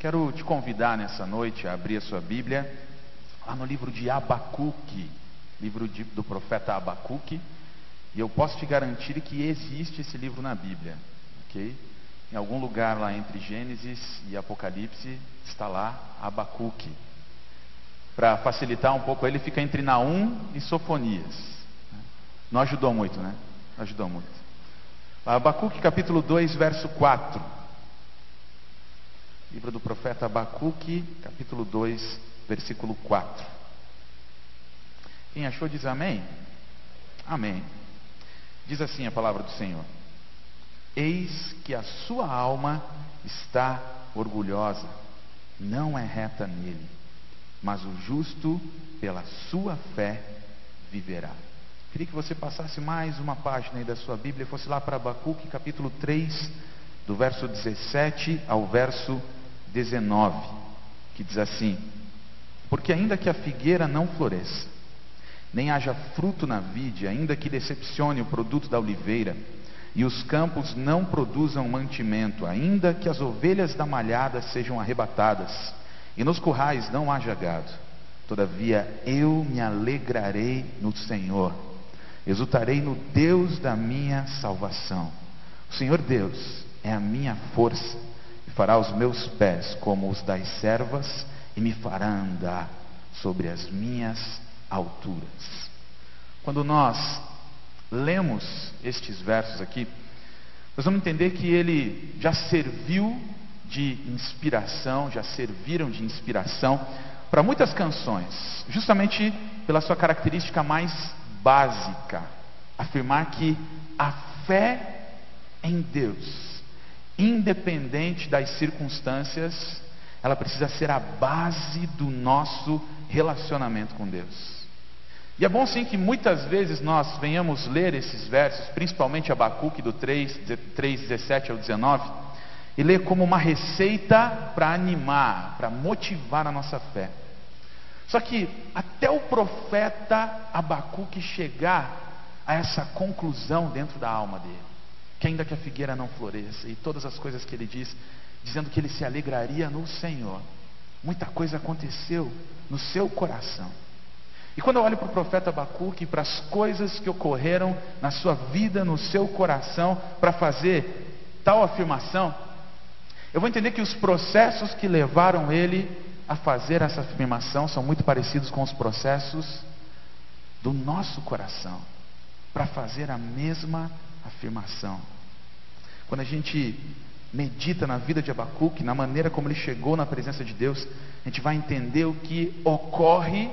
Quero te convidar nessa noite a abrir a sua Bíblia lá no livro de Abacuque, livro de, do profeta Abacuque, e eu posso te garantir que existe esse livro na Bíblia, ok? Em algum lugar lá entre Gênesis e Apocalipse está lá Abacuque. Para facilitar um pouco, ele fica entre Naum e Sofonias. Não ajudou muito, né? Não ajudou muito. Abacuque capítulo 2, verso 4. Livro do profeta Abacuque, capítulo 2, versículo 4. Quem achou diz amém? Amém. Diz assim a palavra do Senhor: Eis que a sua alma está orgulhosa, não é reta nele, mas o justo, pela sua fé, viverá. Queria que você passasse mais uma página aí da sua Bíblia, fosse lá para Abacuque, capítulo 3, do verso 17 ao verso 19, que diz assim: Porque ainda que a figueira não floresça, nem haja fruto na vide, ainda que decepcione o produto da oliveira, e os campos não produzam mantimento, ainda que as ovelhas da malhada sejam arrebatadas, e nos currais não haja gado. Todavia eu me alegrarei no Senhor, exultarei no Deus da minha salvação. O Senhor Deus é a minha força, e fará os meus pés como os das servas, e me fará andar sobre as minhas alturas. Quando nós lemos estes versos aqui, nós vamos entender que ele já serviu de inspiração, já serviram de inspiração para muitas canções, justamente pela sua característica mais básica, afirmar que a fé em Deus, independente das circunstâncias, ela precisa ser a base do nosso relacionamento com Deus. E é bom sim que muitas vezes nós venhamos ler esses versos, principalmente Abacuque do 3, 3 17 ao 19, e ler como uma receita para animar, para motivar a nossa fé. Só que até o profeta Abacuque chegar a essa conclusão dentro da alma dele, que ainda que a figueira não floresça, e todas as coisas que ele diz, dizendo que ele se alegraria no Senhor, muita coisa aconteceu no seu coração. E quando eu olho para o profeta Abacuque, para as coisas que ocorreram na sua vida, no seu coração, para fazer tal afirmação, eu vou entender que os processos que levaram ele a fazer essa afirmação são muito parecidos com os processos do nosso coração, para fazer a mesma afirmação. Quando a gente medita na vida de Abacuque, na maneira como ele chegou na presença de Deus, a gente vai entender o que ocorre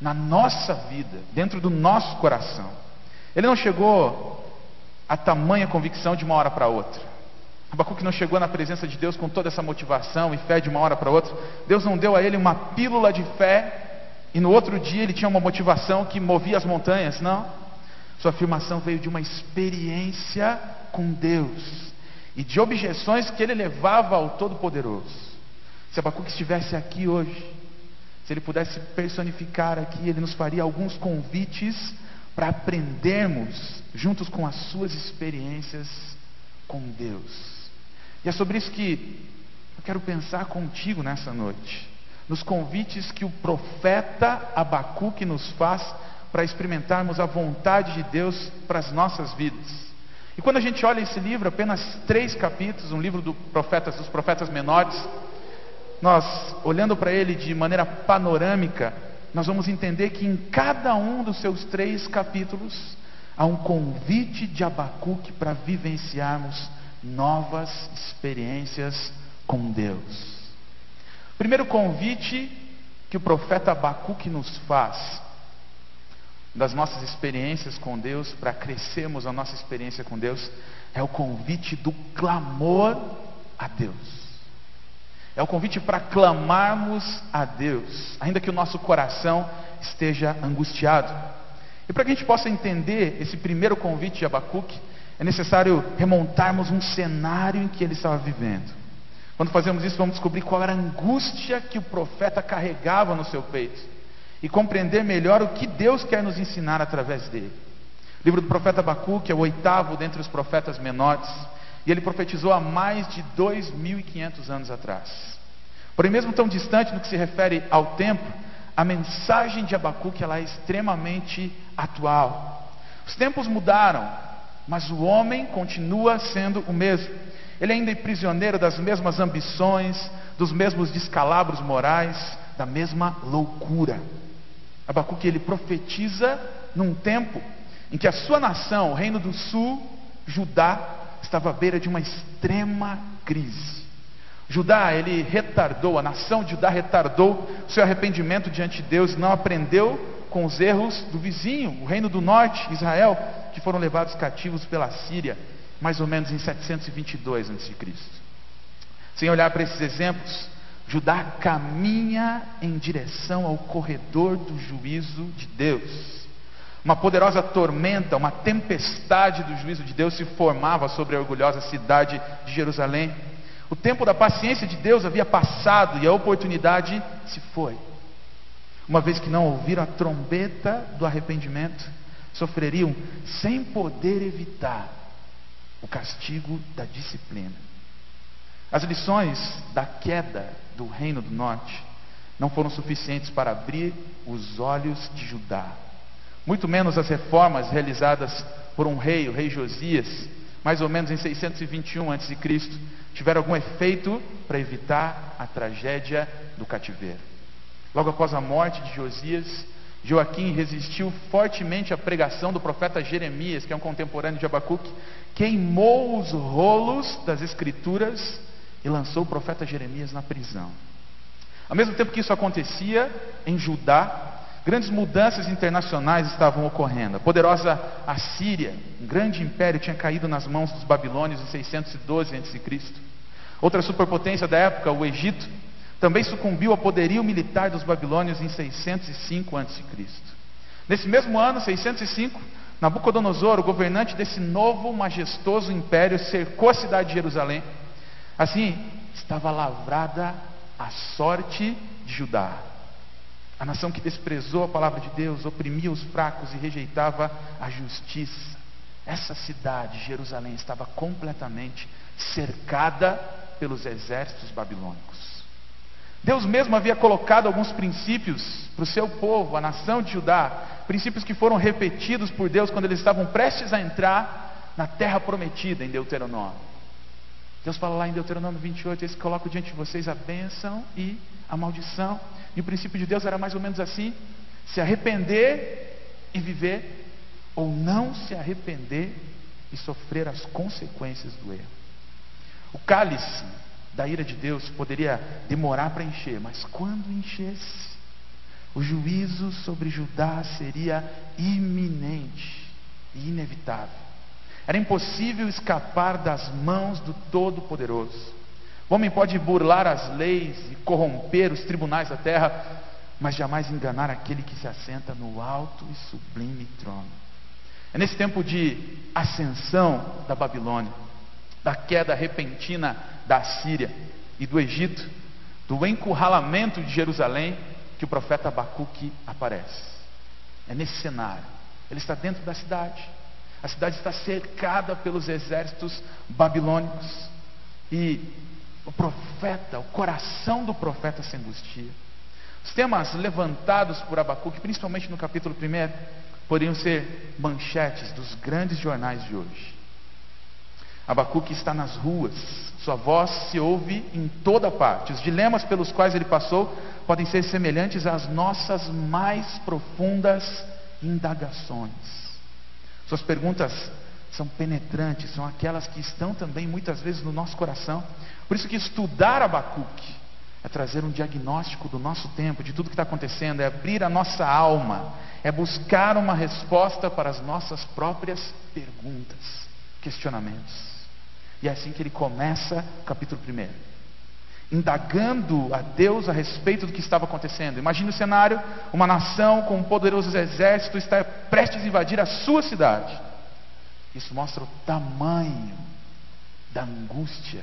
na nossa vida, dentro do nosso coração. Ele não chegou a tamanha convicção de uma hora para outra. Abacuque não chegou na presença de Deus com toda essa motivação e fé de uma hora para outra. Deus não deu a ele uma pílula de fé e no outro dia ele tinha uma motivação que movia as montanhas. Não. Sua afirmação veio de uma experiência com Deus e de objeções que ele levava ao Todo-Poderoso. Se Abacuque estivesse aqui hoje, se ele pudesse personificar aqui, ele nos faria alguns convites para aprendermos, juntos com as suas experiências com Deus. E é sobre isso que eu quero pensar contigo nessa noite. Nos convites que o profeta Abacuque nos faz para experimentarmos a vontade de Deus para as nossas vidas. E quando a gente olha esse livro, apenas três capítulos, um livro do profetas, dos profetas menores, nós, olhando para ele de maneira panorâmica, nós vamos entender que em cada um dos seus três capítulos há um convite de Abacuque para vivenciarmos novas experiências com Deus. Primeiro convite que o profeta Abacuque nos faz das nossas experiências com Deus, para crescermos a nossa experiência com Deus, é o convite do clamor a Deus. É o convite para clamarmos a Deus, ainda que o nosso coração esteja angustiado. E para que a gente possa entender esse primeiro convite de Abacuque, é necessário remontarmos um cenário em que ele estava vivendo. Quando fazemos isso, vamos descobrir qual era a angústia que o profeta carregava no seu peito e compreender melhor o que Deus quer nos ensinar através dele. O livro do profeta Abacuque é o oitavo dentre os profetas menores. E ele profetizou há mais de 2.500 anos atrás. Porém, mesmo tão distante no que se refere ao tempo, a mensagem de Abacuque ela é extremamente atual. Os tempos mudaram, mas o homem continua sendo o mesmo. Ele ainda é prisioneiro das mesmas ambições, dos mesmos descalabros morais, da mesma loucura. Abacuque ele profetiza num tempo em que a sua nação, o reino do sul, Judá, estava à beira de uma extrema crise. Judá, ele retardou, a nação de Judá retardou seu arrependimento diante de Deus, não aprendeu com os erros do vizinho, o reino do norte, Israel, que foram levados cativos pela Síria, mais ou menos em 722 a.C. Sem olhar para esses exemplos, Judá caminha em direção ao corredor do juízo de Deus. Uma poderosa tormenta, uma tempestade do juízo de Deus se formava sobre a orgulhosa cidade de Jerusalém. O tempo da paciência de Deus havia passado e a oportunidade se foi. Uma vez que não ouviram a trombeta do arrependimento, sofreriam sem poder evitar o castigo da disciplina. As lições da queda do reino do norte não foram suficientes para abrir os olhos de Judá. Muito menos as reformas realizadas por um rei, o rei Josias, mais ou menos em 621 a.C., tiveram algum efeito para evitar a tragédia do cativeiro. Logo após a morte de Josias, Joaquim resistiu fortemente à pregação do profeta Jeremias, que é um contemporâneo de Abacuque, queimou os rolos das escrituras e lançou o profeta Jeremias na prisão. Ao mesmo tempo que isso acontecia em Judá, grandes mudanças internacionais estavam ocorrendo. A poderosa Assíria, um grande império, tinha caído nas mãos dos babilônios em 612 a.C. Outra superpotência da época, o Egito, também sucumbiu ao poderio militar dos babilônios em 605 a.C. Nesse mesmo ano, 605, Nabucodonosor, o governante desse novo majestoso império, cercou a cidade de Jerusalém. Assim, estava lavrada a sorte de Judá. A nação que desprezou a palavra de Deus, oprimia os fracos e rejeitava a justiça. Essa cidade, Jerusalém, estava completamente cercada pelos exércitos babilônicos. Deus mesmo havia colocado alguns princípios para o seu povo, a nação de Judá, princípios que foram repetidos por Deus quando eles estavam prestes a entrar na terra prometida em Deuteronômio. Deus fala lá em Deuteronômio 28: Eis que coloco diante de vocês a bênção e a maldição. E o princípio de Deus era mais ou menos assim: se arrepender e viver, ou não se arrepender e sofrer as consequências do erro. O cálice da ira de Deus poderia demorar para encher, mas quando enchesse, o juízo sobre Judá seria iminente e inevitável. Era impossível escapar das mãos do Todo-Poderoso. O homem pode burlar as leis e corromper os tribunais da terra, mas jamais enganar aquele que se assenta no alto e sublime trono. É nesse tempo de ascensão da Babilônia, da queda repentina da Síria e do Egito, do encurralamento de Jerusalém, que o profeta Abacuque aparece. É nesse cenário. Ele está dentro da cidade. A cidade está cercada pelos exércitos babilônicos. E o profeta, o coração do profeta se angustia. Os temas levantados por Abacuque, principalmente no capítulo 1, poderiam ser manchetes dos grandes jornais de hoje. Abacuque está nas ruas, sua voz se ouve em toda parte. Os dilemas pelos quais ele passou podem ser semelhantes às nossas mais profundas indagações. Suas perguntas são penetrantes, são aquelas que estão também muitas vezes no nosso coração. Por isso que estudar Abacuque é trazer um diagnóstico do nosso tempo, de tudo que está acontecendo, é abrir a nossa alma, é buscar uma resposta para as nossas próprias perguntas, questionamentos. E é assim que ele começa o capítulo 1. Indagando a Deus a respeito do que estava acontecendo. Imagine o cenário: uma nação com um poderoso exército está prestes a invadir a sua cidade. Isso mostra o tamanho da angústia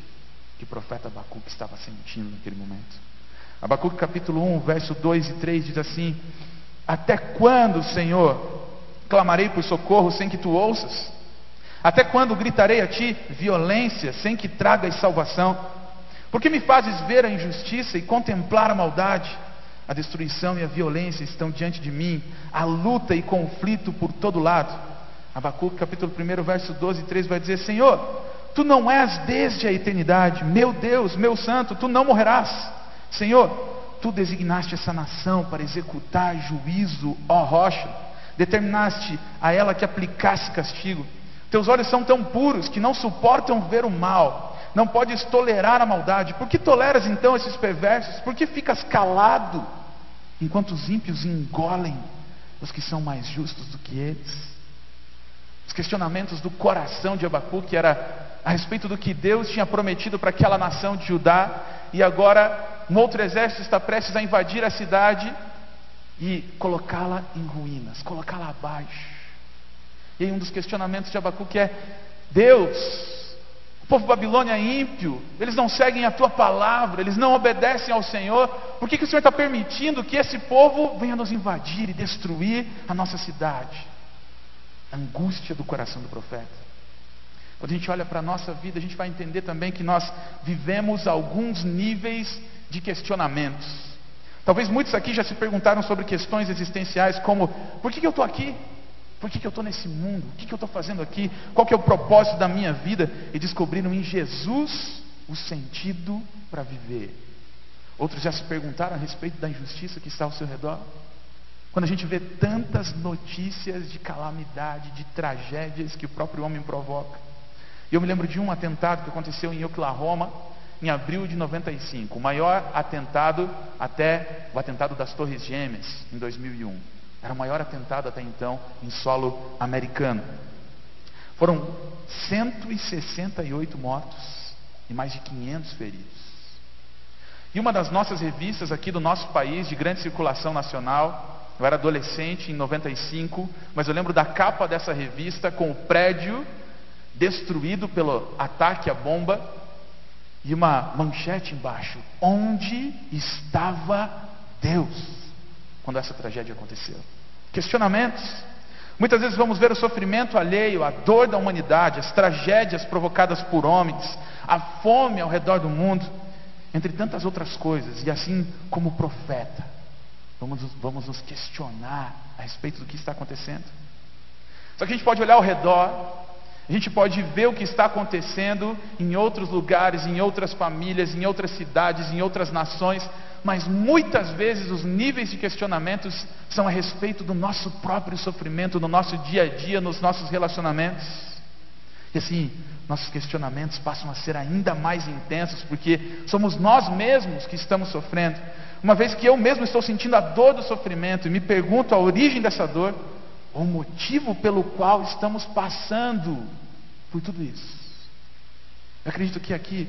que o profeta Abacuque estava sentindo naquele momento. Abacuque capítulo 1, verso 2 e 3 diz assim: Até quando, Senhor, clamarei por socorro sem que tu ouças? Até quando gritarei a ti violência sem que tragas salvação? Por que me fazes ver a injustiça e contemplar a maldade? A destruição e a violência estão diante de mim, a luta e conflito por todo lado. Abacuque capítulo 1, verso 12 e 13 vai dizer: Senhor, tu não és desde a eternidade, meu Deus, meu santo, tu não morrerás. Senhor, tu designaste essa nação para executar juízo, ó rocha, determinaste a ela que aplicasse castigo. Teus olhos são tão puros que não suportam ver o mal, não podes tolerar a maldade. Por que toleras então esses perversos? Por que ficas calado enquanto os ímpios engolem os que são mais justos do que eles? Os questionamentos do coração de Abacuque era a respeito do que Deus tinha prometido para aquela nação de Judá, e agora um outro exército está prestes a invadir a cidade e colocá-la em ruínas, colocá-la abaixo. E aí um dos questionamentos de Abacuque é: Deus, o povo babilônia é ímpio, eles não seguem a tua palavra, eles não obedecem ao Senhor, por que, que o Senhor está permitindo que esse povo venha nos invadir e destruir a nossa cidade? A angústia do coração do profeta. Quando a gente olha para a nossa vida, a gente vai entender também que nós vivemos alguns níveis de questionamentos. Talvez muitos aqui já se perguntaram sobre questões existenciais como: por que, que eu estou aqui? Por que, que eu estou nesse mundo? O que, que eu estou fazendo aqui? Qual que é o propósito da minha vida? E descobriram em Jesus o sentido para viver. Outros já se perguntaram a respeito da injustiça que está ao seu redor. Quando a gente vê tantas notícias de calamidade, de tragédias que o próprio homem provoca. Eu me lembro de um atentado que aconteceu em Oklahoma, em abril de 95, o maior atentado até o atentado das Torres Gêmeas, em 2001. Era o maior atentado até então em solo americano. Foram 168 mortos e mais de 500 feridos. E uma das nossas revistas aqui do nosso país, de grande circulação nacional, eu era adolescente em 95, mas eu lembro da capa dessa revista com o prédio destruído pelo ataque à bomba e uma manchete embaixo: Onde estava Deus quando essa tragédia aconteceu? Questionamentos. Muitas vezes vamos ver o sofrimento alheio, a dor da humanidade, as tragédias provocadas por homens, a fome ao redor do mundo, entre tantas outras coisas, e assim como profeta, vamos, vamos nos questionar a respeito do que está acontecendo. Só que a gente pode olhar ao redor a gente pode ver o que está acontecendo em outros lugares, em outras famílias, em outras cidades, em outras nações, mas muitas vezes os níveis de questionamentos são a respeito do nosso próprio sofrimento, no nosso dia a dia, nos nossos relacionamentos. E assim, nossos questionamentos passam a ser ainda mais intensos, porque somos nós mesmos que estamos sofrendo. Uma vez que eu mesmo estou sentindo a dor do sofrimento e me pergunto a origem dessa dor, o motivo pelo qual estamos passando por tudo isso. Eu acredito que aqui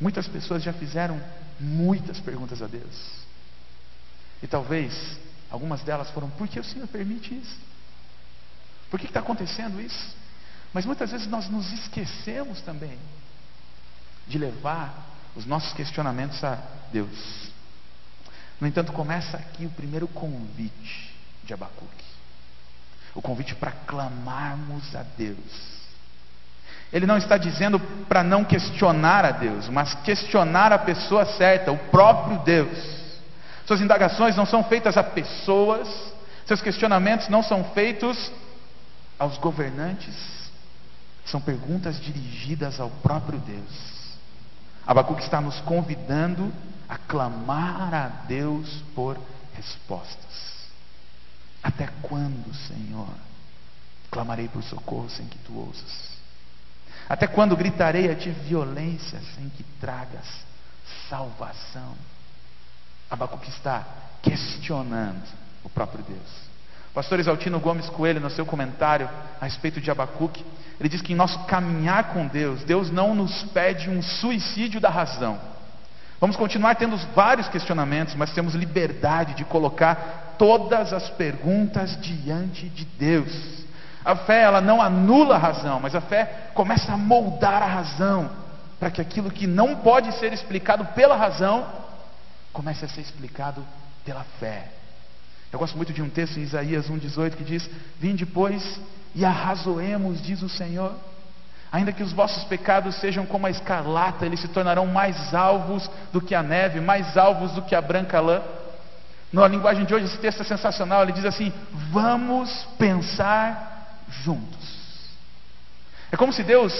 muitas pessoas já fizeram muitas perguntas a Deus. E talvez algumas delas foram: por que o Senhor permite isso? Por que está acontecendo isso? Mas muitas vezes nós nos esquecemos também de levar os nossos questionamentos a Deus. No entanto, começa aqui o primeiro convite de Abacuque o convite para clamarmos a Deus. Ele não está dizendo para não questionar a Deus, mas questionar a pessoa certa, o próprio Deus. Suas indagações não são feitas a pessoas, seus questionamentos não são feitos aos governantes, são perguntas dirigidas ao próprio Deus. Abacuque está nos convidando a clamar a Deus por respostas. Até quando, Senhor, clamarei por socorro sem que tu ouças? Até quando gritarei a ti violência sem que tragas salvação? Abacuque está questionando o próprio Deus. Pastor Exaltino Gomes Coelho, no seu comentário a respeito de Abacuque, ele diz que em nosso caminhar com Deus, Deus não nos pede um suicídio da razão. Vamos continuar tendo vários questionamentos, mas temos liberdade de colocar todas as perguntas diante de Deus. A fé, ela não anula a razão, mas a fé começa a moldar a razão, para que aquilo que não pode ser explicado pela razão, comece a ser explicado pela fé. Eu gosto muito de um texto em Isaías 1,18 que diz: Vim depois e arrazoemos, diz o Senhor. Ainda que os vossos pecados sejam como a escarlata, eles se tornarão mais alvos do que a neve, mais alvos do que a branca lã. Na linguagem de hoje, esse texto é sensacional. Ele diz assim: Vamos pensar juntos. É como se Deus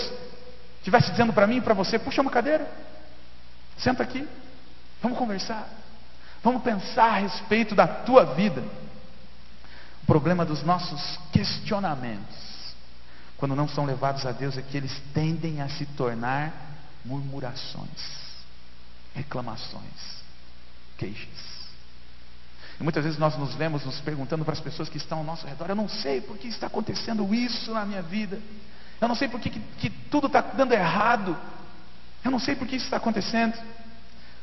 estivesse dizendo para mim e para você: Puxa uma cadeira, senta aqui, vamos conversar, vamos pensar a respeito da tua vida. O problema dos nossos questionamentos quando não são levados a Deus, é que eles tendem a se tornar murmurações, reclamações, queixas. E muitas vezes nós nos vemos nos perguntando para as pessoas que estão ao nosso redor: eu não sei por que está acontecendo isso na minha vida, eu não sei por que, que, que tudo está dando errado, eu não sei por que isso está acontecendo.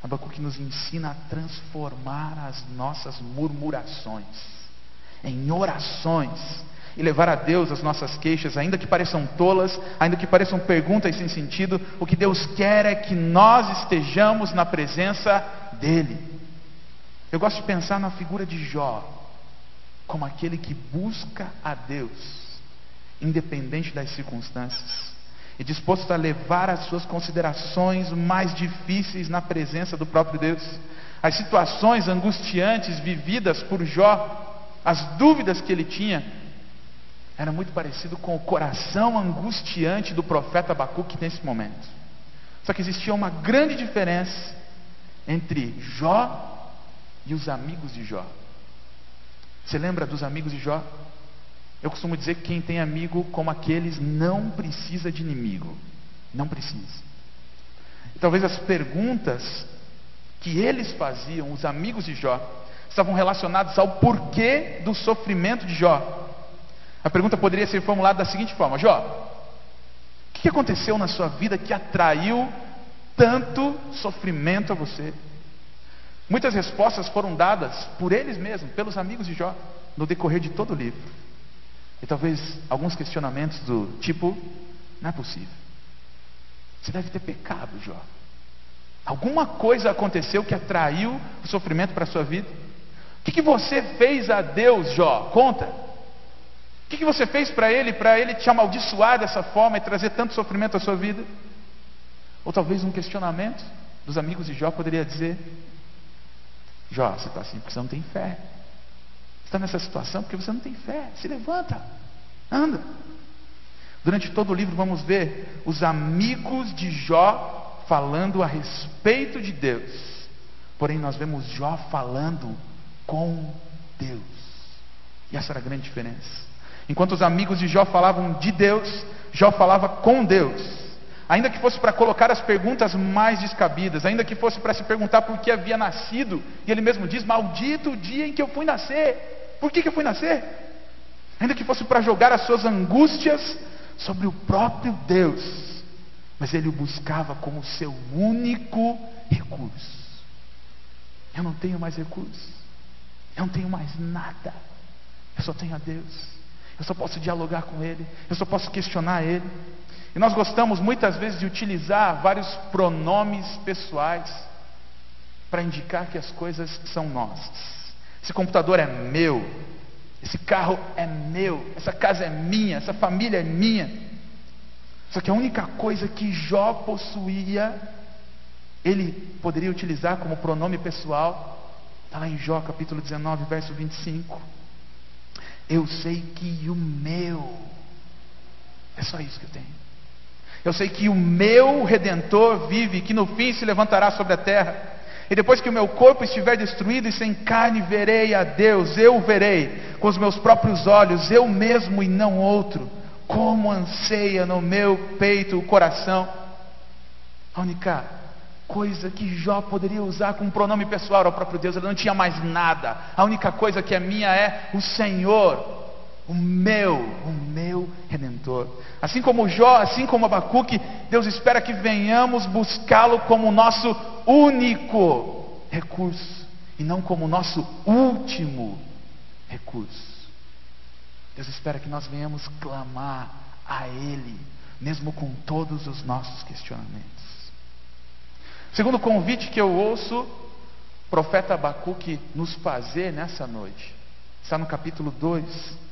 Abacuque nos ensina a transformar as nossas murmurações em orações e levar a Deus as nossas queixas, ainda que pareçam tolas, ainda que pareçam perguntas sem sentido, o que Deus quer é que nós estejamos na presença dEle. Eu gosto de pensar na figura de Jó, como aquele que busca a Deus, independente das circunstâncias, e disposto a levar as suas considerações mais difíceis na presença do próprio Deus. As situações angustiantes vividas por Jó, as dúvidas que ele tinha, era muito parecido com o coração angustiante do profeta Abacuque nesse momento. Só que existia uma grande diferença entre Jó e os amigos de Jó. Você lembra dos amigos de Jó? Eu costumo dizer que quem tem amigo como aqueles não precisa de inimigo. Não precisa. Talvez as perguntas que eles faziam, os amigos de Jó, estavam relacionadas ao porquê do sofrimento de Jó. A pergunta poderia ser formulada da seguinte forma: Jó, o que aconteceu na sua vida que atraiu tanto sofrimento a você? Muitas respostas foram dadas por eles mesmos, pelos amigos de Jó, no decorrer de todo o livro. E talvez alguns questionamentos do tipo: não é possível. Você deve ter pecado, Jó. Alguma coisa aconteceu que atraiu o sofrimento para a sua vida? O que, que você fez a Deus, Jó? Conta que, que você fez para ele, para ele te amaldiçoar dessa forma e trazer tanto sofrimento à sua vida? Ou talvez um questionamento dos amigos de Jó poderia dizer: Jó, você está assim porque você não tem fé. Você está nessa situação porque você não tem fé. Se levanta, anda. Durante todo o livro vamos ver os amigos de Jó falando a respeito de Deus. Porém, nós vemos Jó falando com Deus. E essa era a grande diferença. Enquanto os amigos de Jó falavam de Deus, Jó falava com Deus. Ainda que fosse para colocar as perguntas mais descabidas, ainda que fosse para se perguntar por que havia nascido, e ele mesmo diz: Maldito o dia em que eu fui nascer. Por que, que eu fui nascer? Ainda que fosse para jogar as suas angústias sobre o próprio Deus, mas ele o buscava como seu único recurso. Eu não tenho mais recursos, eu não tenho mais nada, eu só tenho a Deus eu só posso dialogar com Ele, eu só posso questionar Ele. E nós gostamos muitas vezes de utilizar vários pronomes pessoais para indicar que as coisas são nossas. Esse computador é meu, esse carro é meu, essa casa é minha, essa família é minha. Só que a única coisa que Jó possuía, ele poderia utilizar como pronome pessoal, está lá em Jó capítulo 19, verso 25. Eu sei que o meu, é só isso que eu tenho. Eu sei que o meu redentor vive, que no fim se levantará sobre a terra. E depois que o meu corpo estiver destruído e sem carne, verei a Deus, eu verei com os meus próprios olhos, eu mesmo e não outro. Como anseia no meu peito o coração. A única coisa que Jó poderia usar como pronome pessoal ao próprio Deus, ele não tinha mais nada. A única coisa que é minha é o Senhor, o meu, o meu redentor. Assim como Jó, assim como Abacuque, Deus espera que venhamos buscá-lo como o nosso único recurso e não como o nosso último recurso. Deus espera que nós venhamos clamar a Ele, mesmo com todos os nossos questionamentos. Segundo convite que eu ouço o profeta Abacuque nos fazer nessa noite, está no capítulo 2.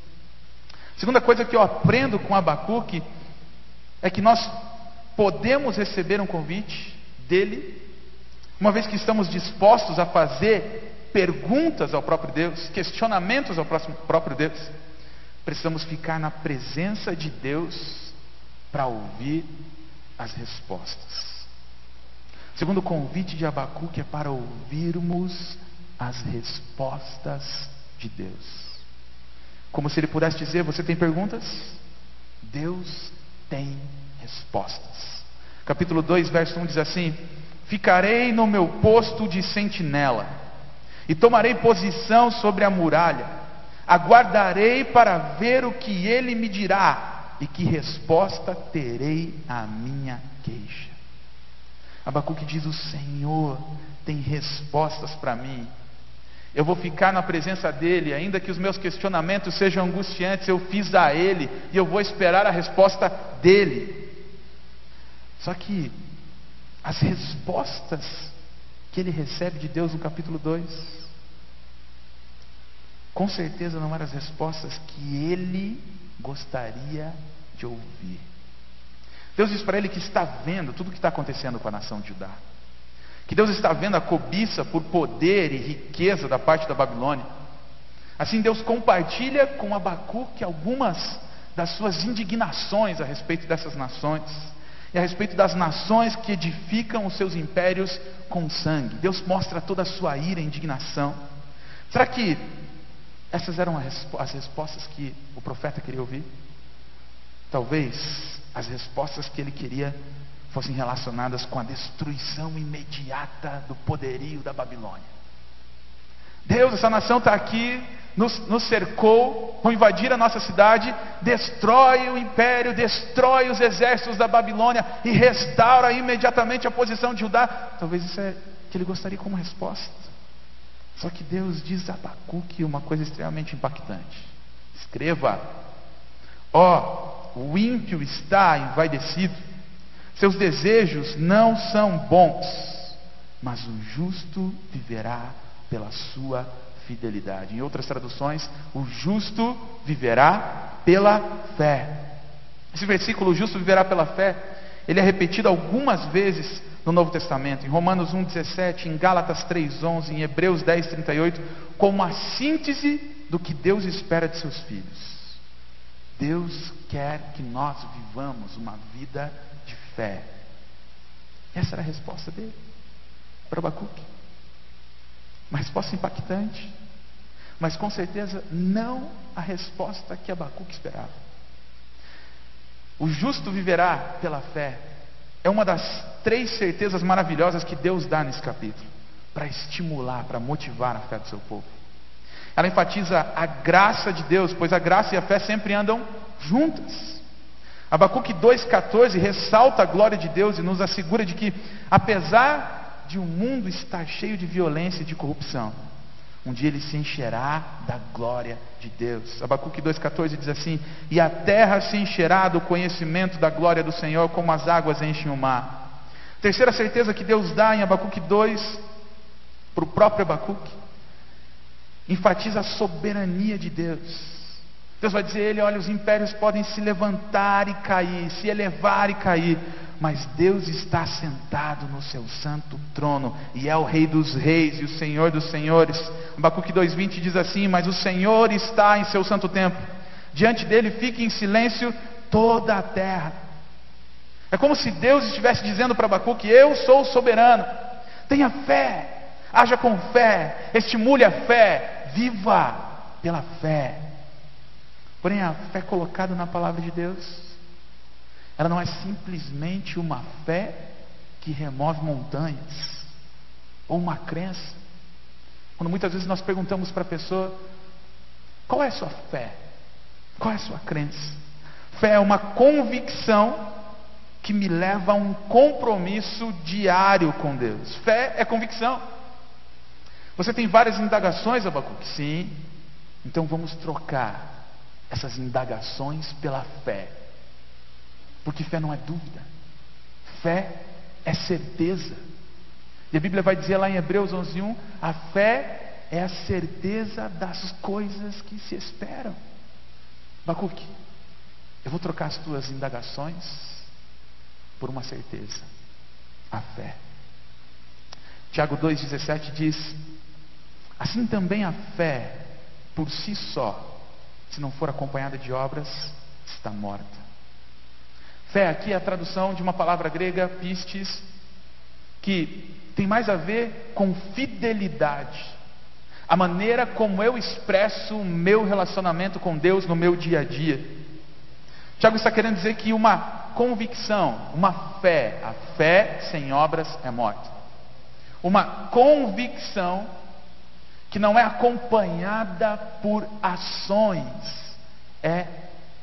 Segunda coisa que eu aprendo com Abacuque é que nós podemos receber um convite dele, uma vez que estamos dispostos a fazer perguntas ao próprio Deus, questionamentos ao próprio Deus, precisamos ficar na presença de Deus para ouvir as respostas. Segundo o convite de Abacuque é para ouvirmos as respostas de Deus. Como se ele pudesse dizer: Você tem perguntas? Deus tem respostas. Capítulo 2, verso 1 diz assim: Ficarei no meu posto de sentinela, e tomarei posição sobre a muralha, aguardarei para ver o que ele me dirá, e que resposta terei à minha queixa. Abacuque diz: O Senhor tem respostas para mim. Eu vou ficar na presença dele, ainda que os meus questionamentos sejam angustiantes, eu fiz a ele e eu vou esperar a resposta dele. Só que as respostas que ele recebe de Deus no capítulo 2, com certeza não eram as respostas que ele gostaria de ouvir. Deus diz para ele que está vendo tudo o que está acontecendo com a nação de Judá. Que Deus está vendo a cobiça por poder e riqueza da parte da Babilônia. Assim, Deus compartilha com Abacuque algumas das suas indignações a respeito dessas nações e a respeito das nações que edificam os seus impérios com sangue. Deus mostra toda a sua ira e indignação. Será que essas eram as respostas que o profeta queria ouvir? Talvez as respostas que ele queria fossem relacionadas com a destruição imediata do poderio da Babilônia. Deus, essa nação está aqui, nos, nos, cercou, vão invadir a nossa cidade, destrói o império, destrói os exércitos da Babilônia e restaura imediatamente a posição de Judá. Talvez isso é que ele gostaria como resposta. Só que Deus diz a Abacuque uma coisa extremamente impactante. Escreva: Ó, oh, o ímpio está envaidecido seus desejos não são bons, mas o justo viverá pela sua fidelidade. Em outras traduções, o justo viverá pela fé. Esse versículo, o justo viverá pela fé, ele é repetido algumas vezes no Novo Testamento, em Romanos 1,17, em Gálatas 3,11, em Hebreus 10,38, como a síntese do que Deus espera de seus filhos. Deus quer que nós vivamos uma vida fé. Essa era a resposta dele para Abacuque. Uma resposta impactante, mas com certeza não a resposta que Abacuque esperava. O justo viverá pela fé. É uma das três certezas maravilhosas que Deus dá nesse capítulo, para estimular, para motivar a fé do seu povo. Ela enfatiza a graça de Deus, pois a graça e a fé sempre andam juntas. Abacuque 2,14 ressalta a glória de Deus e nos assegura de que, apesar de o mundo estar cheio de violência e de corrupção, um dia ele se encherá da glória de Deus. Abacuque 2,14 diz assim: E a terra se encherá do conhecimento da glória do Senhor, como as águas enchem o mar. Terceira certeza que Deus dá em Abacuque 2, para o próprio Abacuque, enfatiza a soberania de Deus. Deus vai dizer a ele: olha, os impérios podem se levantar e cair, se elevar e cair, mas Deus está sentado no seu santo trono e é o Rei dos Reis e o Senhor dos Senhores. Abacuque 2,20 diz assim: Mas o Senhor está em seu santo templo, diante dele fique em silêncio toda a terra. É como se Deus estivesse dizendo para Abacuque: Eu sou soberano, tenha fé, haja com fé, estimule a fé, viva pela fé. Porém, a fé colocada na palavra de Deus, ela não é simplesmente uma fé que remove montanhas, ou uma crença. Quando muitas vezes nós perguntamos para a pessoa: qual é a sua fé? Qual é a sua crença? Fé é uma convicção que me leva a um compromisso diário com Deus. Fé é convicção. Você tem várias indagações, Abacuque? Sim. Então vamos trocar essas indagações pela fé. Porque fé não é dúvida, fé é certeza. E a Bíblia vai dizer lá em Hebreus 11:1, a fé é a certeza das coisas que se esperam. Bacuque, eu vou trocar as tuas indagações por uma certeza: a fé. Tiago 2,17 diz: Assim também a fé, por si só, se não for acompanhada de obras, está morta. Fé aqui é a tradução de uma palavra grega, pistes, que tem mais a ver com fidelidade. A maneira como eu expresso o meu relacionamento com Deus no meu dia a dia. Tiago está querendo dizer que uma convicção, uma fé, a fé sem obras é morta. Uma convicção que não é acompanhada por ações é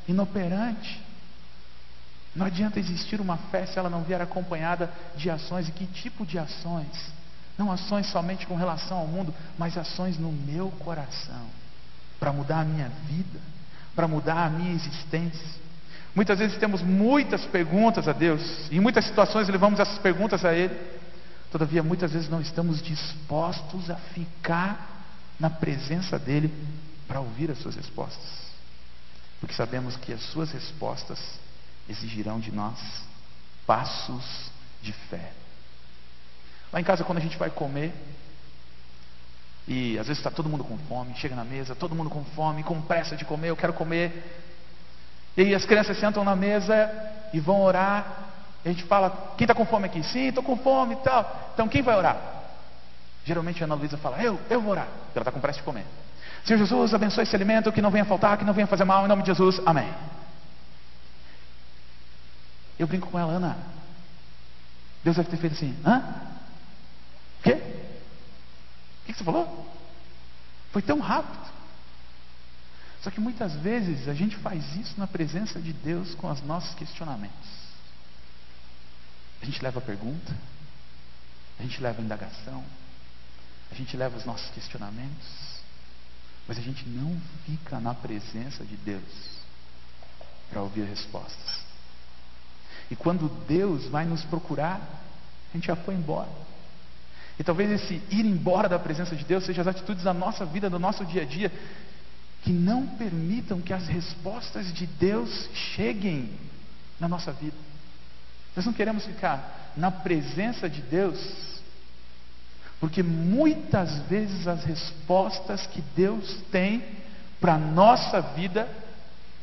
inoperante. Não adianta existir uma fé se ela não vier acompanhada de ações. E que tipo de ações? Não ações somente com relação ao mundo, mas ações no meu coração, para mudar a minha vida, para mudar a minha existência. Muitas vezes temos muitas perguntas a Deus, e em muitas situações levamos essas perguntas a Ele, todavia muitas vezes não estamos dispostos a ficar na presença dEle para ouvir as Suas respostas, porque sabemos que as Suas respostas exigirão de nós passos de fé. Lá em casa, quando a gente vai comer, e às vezes está todo mundo com fome, chega na mesa, todo mundo com fome, com pressa de comer, eu quero comer. E aí as crianças sentam na mesa e vão orar. E a gente fala, quem está com fome aqui? Sim, estou com fome e tal. Então quem vai orar? Geralmente a Ana Luísa fala, eu, eu vou orar. Ela está com pressa de comer. Senhor Jesus, abençoe esse alimento, que não venha faltar, que não venha fazer mal, em nome de Jesus, amém. Eu brinco com ela, Ana. Deus deve ter feito assim, hã? O quê? O que você falou? Foi tão rápido. Só que muitas vezes a gente faz isso na presença de Deus com os nossos questionamentos. A gente leva a pergunta, a gente leva a indagação, a gente leva os nossos questionamentos, mas a gente não fica na presença de Deus para ouvir respostas. E quando Deus vai nos procurar, a gente já foi embora. E talvez esse ir embora da presença de Deus seja as atitudes da nossa vida, do nosso dia a dia, que não permitam que as respostas de Deus cheguem na nossa vida. Nós não queremos ficar na presença de Deus, porque muitas vezes as respostas que Deus tem para a nossa vida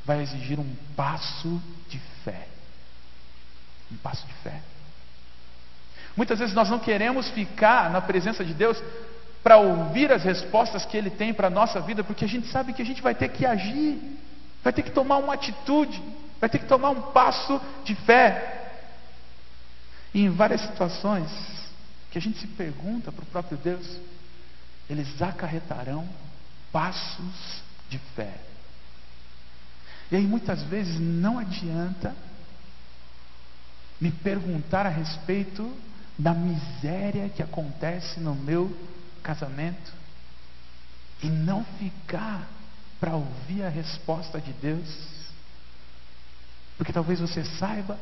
vai exigir um passo de fé. Um passo de fé. Muitas vezes nós não queremos ficar na presença de Deus para ouvir as respostas que Ele tem para a nossa vida, porque a gente sabe que a gente vai ter que agir, vai ter que tomar uma atitude, vai ter que tomar um passo de fé. E em várias situações que a gente se pergunta para o próprio Deus, eles acarretarão passos de fé. E aí muitas vezes não adianta me perguntar a respeito da miséria que acontece no meu casamento e não ficar para ouvir a resposta de Deus, porque talvez você saiba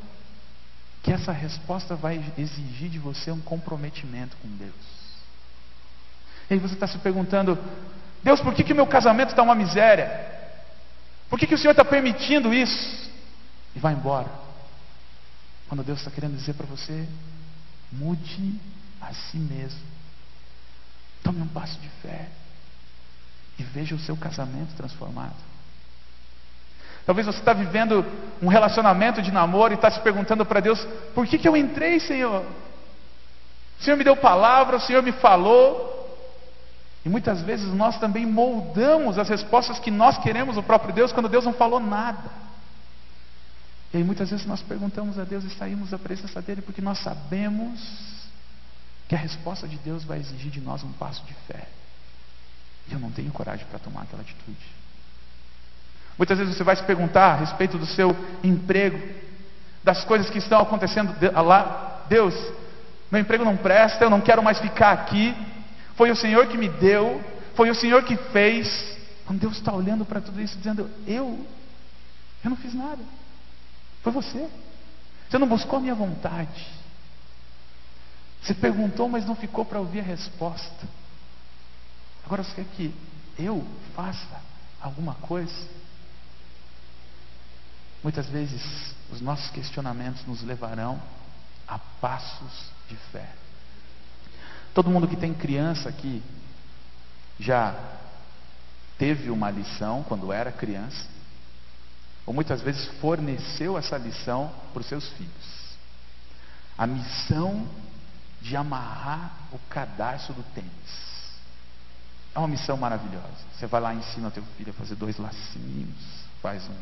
que essa resposta vai exigir de você um comprometimento com Deus. E aí você está se perguntando: Deus, por que, que meu casamento está uma miséria? Por que, que o Senhor está permitindo isso? E vai embora. Quando Deus está querendo dizer para você: mude a si mesmo. Tome um passo de fé e veja o seu casamento transformado. Talvez você está vivendo um relacionamento de namoro e está se perguntando para Deus: por que, que eu entrei, Senhor? O Senhor me deu palavra, o Senhor me falou. E muitas vezes nós também moldamos as respostas que nós queremos do próprio Deus quando Deus não falou nada. E aí muitas vezes nós perguntamos a Deus e saímos da presença dele porque nós sabemos que a resposta de Deus vai exigir de nós um passo de fé. E eu não tenho coragem para tomar aquela atitude. Muitas vezes você vai se perguntar a respeito do seu emprego, das coisas que estão acontecendo lá. Deus, meu emprego não presta, eu não quero mais ficar aqui. Foi o Senhor que me deu, foi o Senhor que fez. Quando Deus está olhando para tudo isso, dizendo: Eu, eu não fiz nada. Foi você. Você não buscou a minha vontade. Você perguntou, mas não ficou para ouvir a resposta. Agora você quer que eu faça alguma coisa? Muitas vezes os nossos questionamentos nos levarão a passos de fé. Todo mundo que tem criança aqui já teve uma lição quando era criança, ou muitas vezes forneceu essa lição para os seus filhos. A missão de amarrar o cadarço do tênis. É uma missão maravilhosa. Você vai lá e ensina teu filho a fazer dois lacinhos, faz um,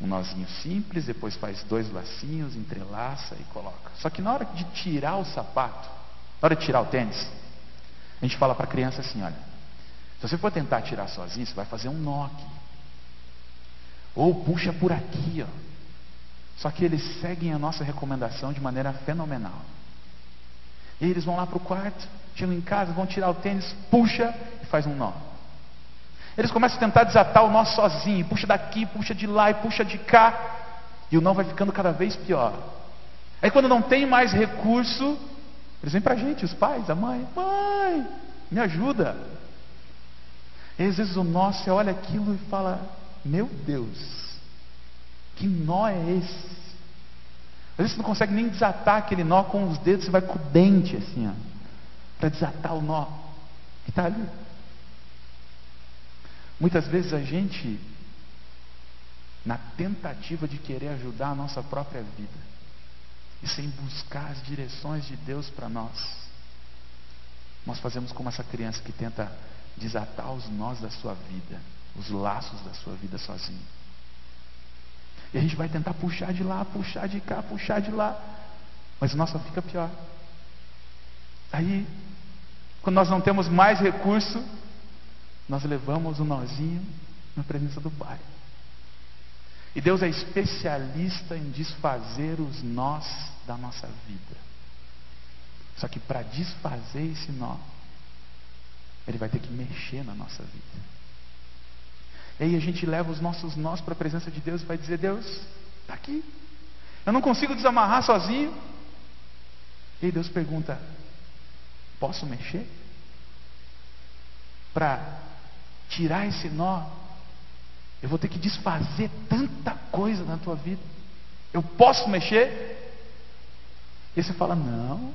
um nozinho simples, depois faz dois lacinhos, entrelaça e coloca. Só que na hora de tirar o sapato, na hora de tirar o tênis, a gente fala para a criança assim: olha, se você for tentar tirar sozinho, você vai fazer um nó aqui. Ou puxa por aqui, ó. Só que eles seguem a nossa recomendação de maneira fenomenal. E eles vão lá para o quarto, chegam em casa, vão tirar o tênis, puxa e faz um nó. Eles começam a tentar desatar o nó sozinho, puxa daqui, puxa de lá e puxa de cá, e o nó vai ficando cada vez pior. Aí quando não tem mais recurso, eles vêm para a gente, os pais, a mãe, mãe, me ajuda. E às vezes o nó, você olha aquilo e fala, meu Deus, que nó é esse? Às vezes você não consegue nem desatar aquele nó com os dedos, você vai com o dente assim, ó, para desatar o nó que está ali. Muitas vezes a gente, na tentativa de querer ajudar a nossa própria vida, e sem buscar as direções de Deus para nós, nós fazemos como essa criança que tenta desatar os nós da sua vida, os laços da sua vida sozinho. E a gente vai tentar puxar de lá, puxar de cá, puxar de lá. Mas o nosso fica pior. Aí, quando nós não temos mais recurso, nós levamos o nozinho na presença do Pai. E Deus é especialista em desfazer os nós da nossa vida. Só que para desfazer esse nó, Ele vai ter que mexer na nossa vida. E aí a gente leva os nossos nós para a presença de Deus e vai dizer: Deus, está aqui. Eu não consigo desamarrar sozinho. E aí Deus pergunta: Posso mexer? Para tirar esse nó, eu vou ter que desfazer tanta coisa na tua vida. Eu posso mexer? E você fala: Não,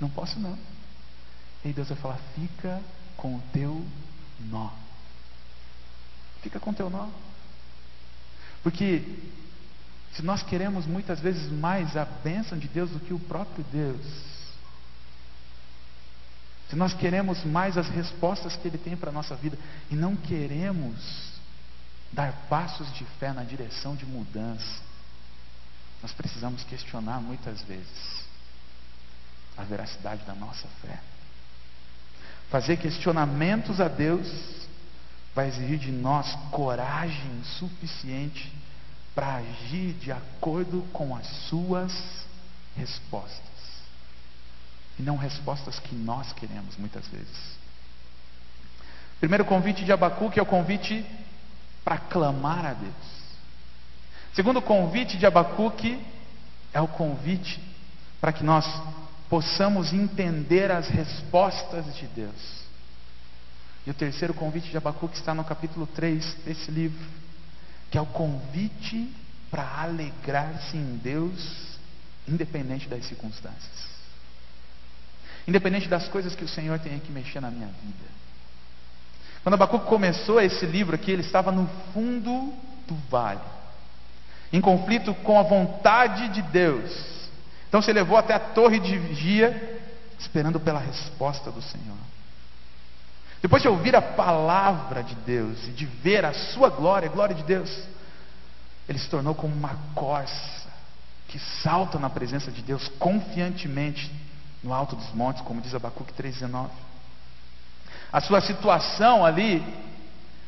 não posso não. E Deus vai falar: Fica com o teu nó. Fica com teu nó. Porque se nós queremos muitas vezes mais a bênção de Deus do que o próprio Deus, se nós queremos mais as respostas que Ele tem para a nossa vida e não queremos dar passos de fé na direção de mudança, nós precisamos questionar muitas vezes a veracidade da nossa fé. Fazer questionamentos a Deus vai exigir de nós coragem suficiente para agir de acordo com as suas respostas. E não respostas que nós queremos muitas vezes. Primeiro convite de Abacuque é o convite para clamar a Deus. Segundo convite de Abacuque é o convite para que nós possamos entender as respostas de Deus. E o terceiro convite de Abacuque está no capítulo 3 desse livro, que é o convite para alegrar-se em Deus, independente das circunstâncias. Independente das coisas que o Senhor tem que mexer na minha vida. Quando Abacuque começou esse livro aqui, ele estava no fundo do vale, em conflito com a vontade de Deus. Então se levou até a torre de vigia, esperando pela resposta do Senhor. Depois de ouvir a palavra de Deus e de ver a sua glória, a glória de Deus, ele se tornou como uma corça que salta na presença de Deus confiantemente no alto dos montes, como diz Abacuque 3,19. A sua situação ali,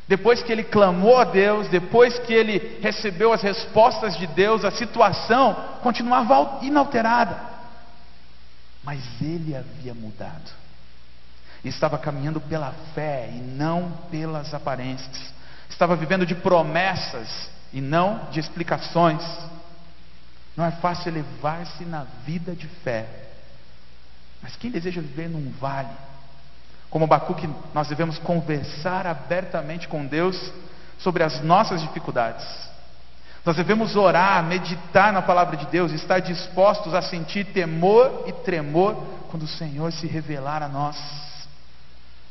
depois que ele clamou a Deus, depois que ele recebeu as respostas de Deus, a situação continuava inalterada, mas ele havia mudado estava caminhando pela fé e não pelas aparências. Estava vivendo de promessas e não de explicações. Não é fácil elevar-se na vida de fé. Mas quem deseja viver num vale, como Abacuque, nós devemos conversar abertamente com Deus sobre as nossas dificuldades, Nós devemos orar, meditar na palavra de Deus, estar dispostos a sentir temor e tremor quando o Senhor se revelar a nós.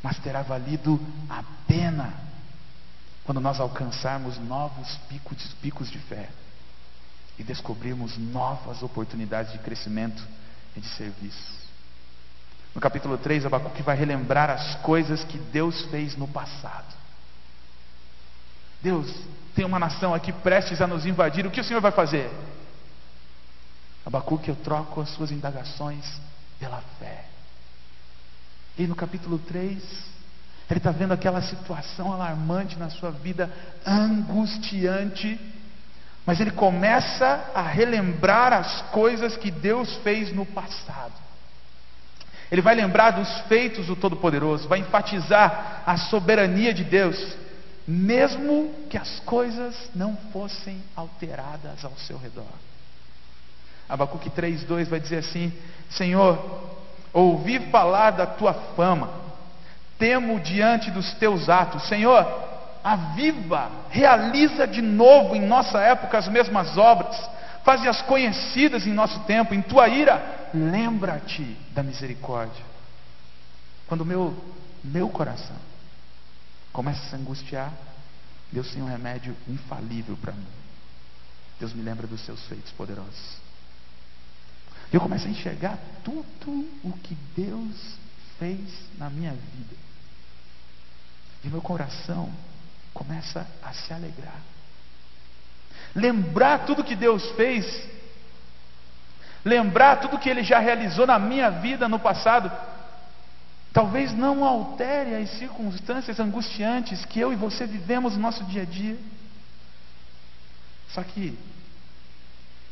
Mas terá valido a pena quando nós alcançarmos novos picos, picos de fé e descobrirmos novas oportunidades de crescimento e de serviço. No capítulo 3, Abacuque vai relembrar as coisas que Deus fez no passado. Deus tem uma nação aqui prestes a nos invadir, o que o Senhor vai fazer? Abacuque, eu troco as suas indagações pela fé. E no capítulo 3, ele está vendo aquela situação alarmante na sua vida, angustiante, mas ele começa a relembrar as coisas que Deus fez no passado. Ele vai lembrar dos feitos do Todo-Poderoso, vai enfatizar a soberania de Deus, mesmo que as coisas não fossem alteradas ao seu redor. Abacuque 3,2 vai dizer assim: Senhor, ouvi falar da tua fama, temo diante dos teus atos. Senhor, aviva, realiza de novo em nossa época as mesmas obras, faze-as conhecidas em nosso tempo, em tua ira, lembra-te da misericórdia. Quando meu, meu coração começa a se angustiar, Deus tem um remédio infalível para mim. Deus me lembra dos seus feitos poderosos. Eu começo a enxergar tudo o que Deus fez na minha vida. E meu coração começa a se alegrar. Lembrar tudo que Deus fez, lembrar tudo que Ele já realizou na minha vida no passado, talvez não altere as circunstâncias angustiantes que eu e você vivemos no nosso dia a dia. Só que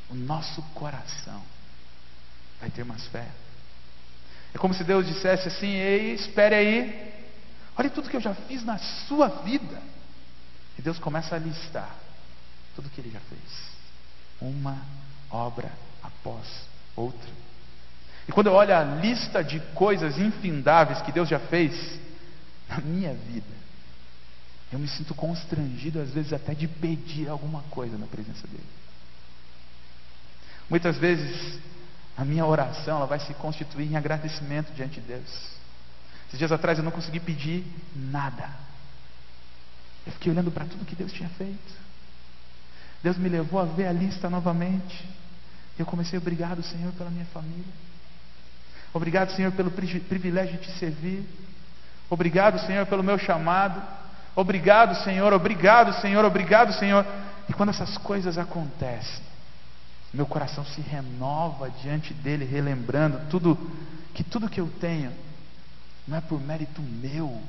o nosso coração vai ter mais fé. É como se Deus dissesse assim: Ei, espere aí, olha tudo que eu já fiz na sua vida. E Deus começa a listar tudo que Ele já fez, uma obra após outra. E quando eu olho a lista de coisas infindáveis que Deus já fez na minha vida, eu me sinto constrangido, às vezes, até de pedir alguma coisa na presença dEle. Muitas vezes, a minha oração ela vai se constituir em agradecimento diante de Deus. Esses dias atrás eu não consegui pedir nada. Eu fiquei olhando para tudo que Deus tinha feito. Deus me levou a ver a lista novamente. Eu comecei, obrigado, Senhor, pela minha família. Obrigado, Senhor, pelo privilégio de te servir. Obrigado, Senhor, pelo meu chamado. Obrigado, Senhor, obrigado, Senhor, obrigado, Senhor. E quando essas coisas acontecem, meu coração se renova diante dele, relembrando tudo que tudo que eu tenho não é por mérito meu,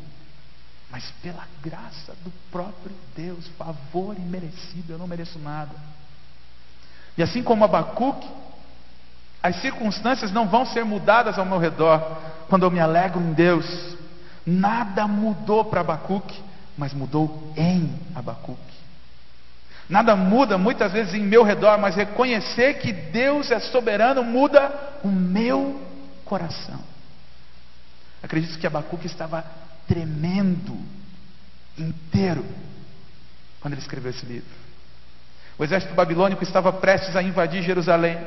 mas pela graça do próprio Deus, favor imerecido, eu não mereço nada. E assim como Abacuque, as circunstâncias não vão ser mudadas ao meu redor quando eu me alegro em Deus. Nada mudou para Abacuque, mas mudou em Abacuque. Nada muda muitas vezes em meu redor, mas reconhecer que Deus é soberano muda o meu coração. Acredito que Abacuque estava tremendo inteiro quando ele escreveu esse livro. O exército babilônico estava prestes a invadir Jerusalém.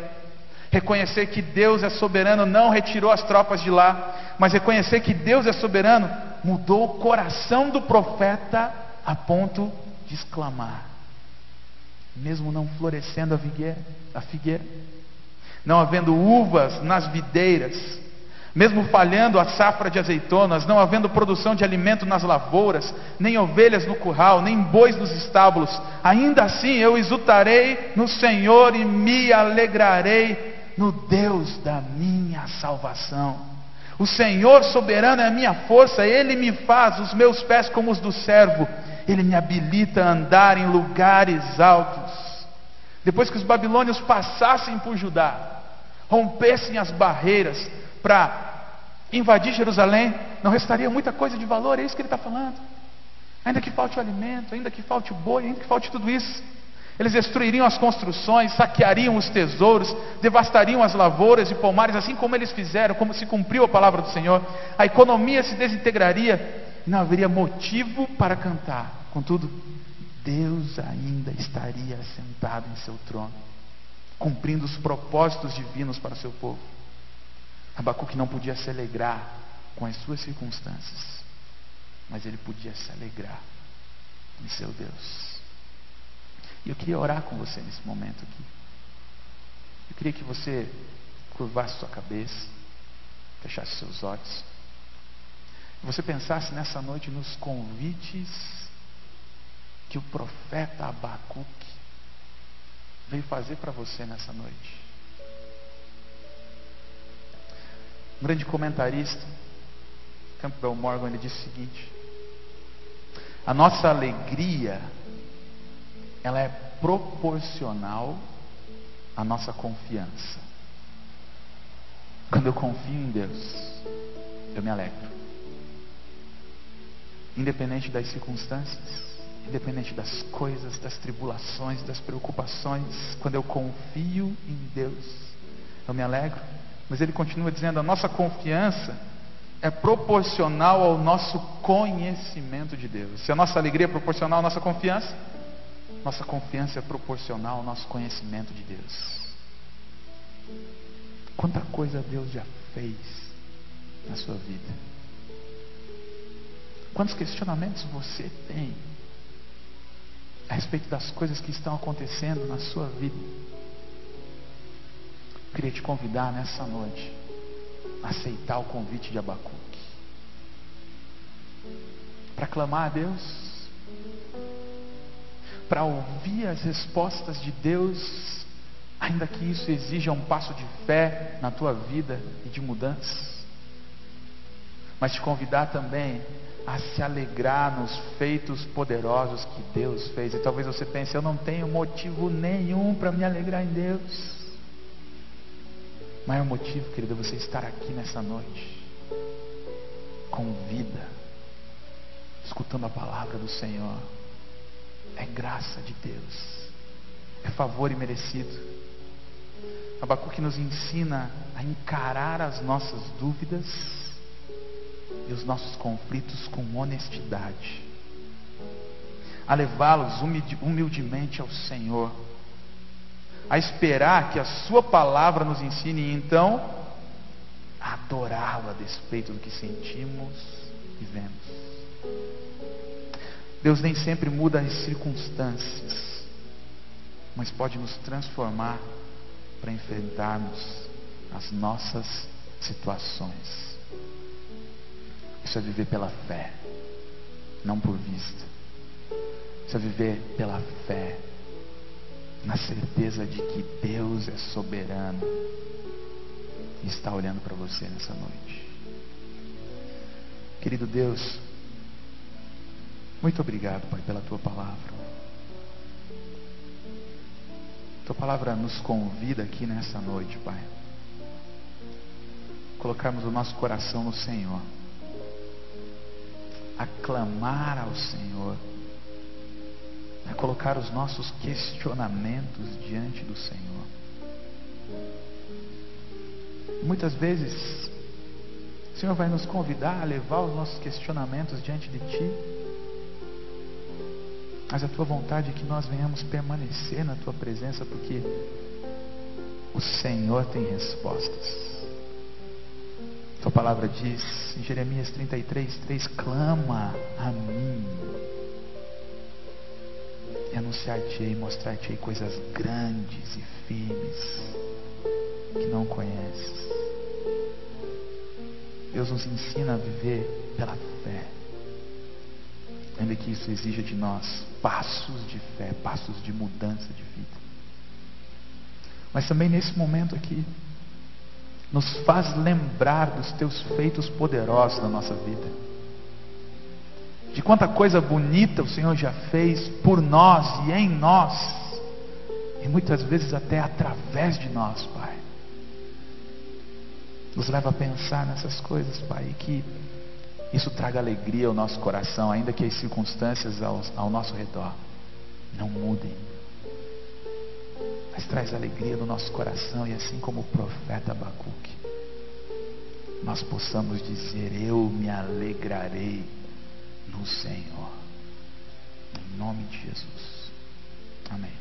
Reconhecer que Deus é soberano não retirou as tropas de lá, mas reconhecer que Deus é soberano mudou o coração do profeta a ponto de exclamar: mesmo não florescendo a figueira, a figueira, não havendo uvas nas videiras, mesmo falhando a safra de azeitonas, não havendo produção de alimento nas lavouras, nem ovelhas no curral, nem bois nos estábulos, ainda assim eu exultarei no Senhor e me alegrarei no Deus da minha salvação. O Senhor soberano é a minha força, Ele me faz os meus pés como os do servo, Ele me habilita a andar em lugares altos. Depois que os babilônios passassem por Judá, rompessem as barreiras para invadir Jerusalém, não restaria muita coisa de valor, é isso que ele está falando. Ainda que falte o alimento, ainda que falte o boi, ainda que falte tudo isso. Eles destruiriam as construções, saqueariam os tesouros, devastariam as lavouras e pomares, assim como eles fizeram, como se cumpriu a palavra do Senhor. A economia se desintegraria, não haveria motivo para cantar. Contudo, Deus ainda estaria sentado em seu trono, cumprindo os propósitos divinos para seu povo. Abacuque não podia se alegrar com as suas circunstâncias, mas ele podia se alegrar em seu Deus. E eu queria orar com você nesse momento aqui. Eu queria que você curvasse sua cabeça, fechasse seus olhos. Você pensasse nessa noite nos convites que o profeta Abacuque veio fazer para você nessa noite. Um grande comentarista, Campbell Morgan, ele disse o seguinte: a nossa alegria ela é proporcional à nossa confiança. Quando eu confio em Deus, eu me alegro. Independente das circunstâncias, independente das coisas, das tribulações, das preocupações, quando eu confio em Deus, eu me alegro. Mas ele continua dizendo: a nossa confiança é proporcional ao nosso conhecimento de Deus. Se a nossa alegria é proporcional à nossa confiança, nossa confiança é proporcional ao nosso conhecimento de Deus. Quanta coisa Deus já fez na sua vida. Quantos questionamentos você tem a respeito das coisas que estão acontecendo na sua vida? Queria te convidar nessa noite a aceitar o convite de Abacuque para clamar a Deus, para ouvir as respostas de Deus ainda que isso exija um passo de fé na tua vida e de mudança. Mas te convidar também a se alegrar nos feitos poderosos que Deus fez. E talvez você pense, eu não tenho motivo nenhum para me alegrar em Deus. O maior motivo, querido, é você estar aqui nessa noite, com vida, escutando a palavra do Senhor. É graça de Deus, é favor imerecido. Abacuque nos ensina a encarar as nossas dúvidas e os nossos conflitos com honestidade, a levá-los humildemente ao Senhor, a esperar que a Sua palavra nos ensine e então adorá-lo a despeito do que sentimos e vemos. Deus nem sempre muda as circunstâncias, mas pode nos transformar para enfrentarmos as nossas situações. Isso é viver pela fé, não por vista. Isso é viver pela fé, na certeza de que Deus é soberano e está olhando para você nessa noite. Querido Deus, muito obrigado, Pai, pela tua palavra. Tua palavra nos convida aqui nessa noite, Pai. Colocarmos o nosso coração no Senhor. A clamar ao Senhor. A colocar os nossos questionamentos diante do Senhor. Muitas vezes, o Senhor vai nos convidar a levar os nossos questionamentos diante de Ti mas a tua vontade é que nós venhamos permanecer na tua presença, porque o Senhor tem respostas. Tua palavra diz em Jeremias 33, 3: clama a mim, anunciar-te-ei, mostrar-te-ei coisas grandes e firmes que não conheces. Deus nos ensina a viver pela fé ainda que isso exija de nós passos de fé, passos de mudança de vida. Mas também nesse momento aqui, nos faz lembrar dos teus feitos poderosos na nossa vida. De quanta coisa bonita o Senhor já fez por nós e em nós, e muitas vezes até através de nós, Pai. Nos leva a pensar nessas coisas, Pai, que isso traga alegria ao nosso coração, ainda que as circunstâncias ao, ao nosso redor não mudem. Mas traz alegria no nosso coração, e assim como o profeta Abacuque, nós possamos dizer: Eu me alegrarei no Senhor. Em nome de Jesus. Amém.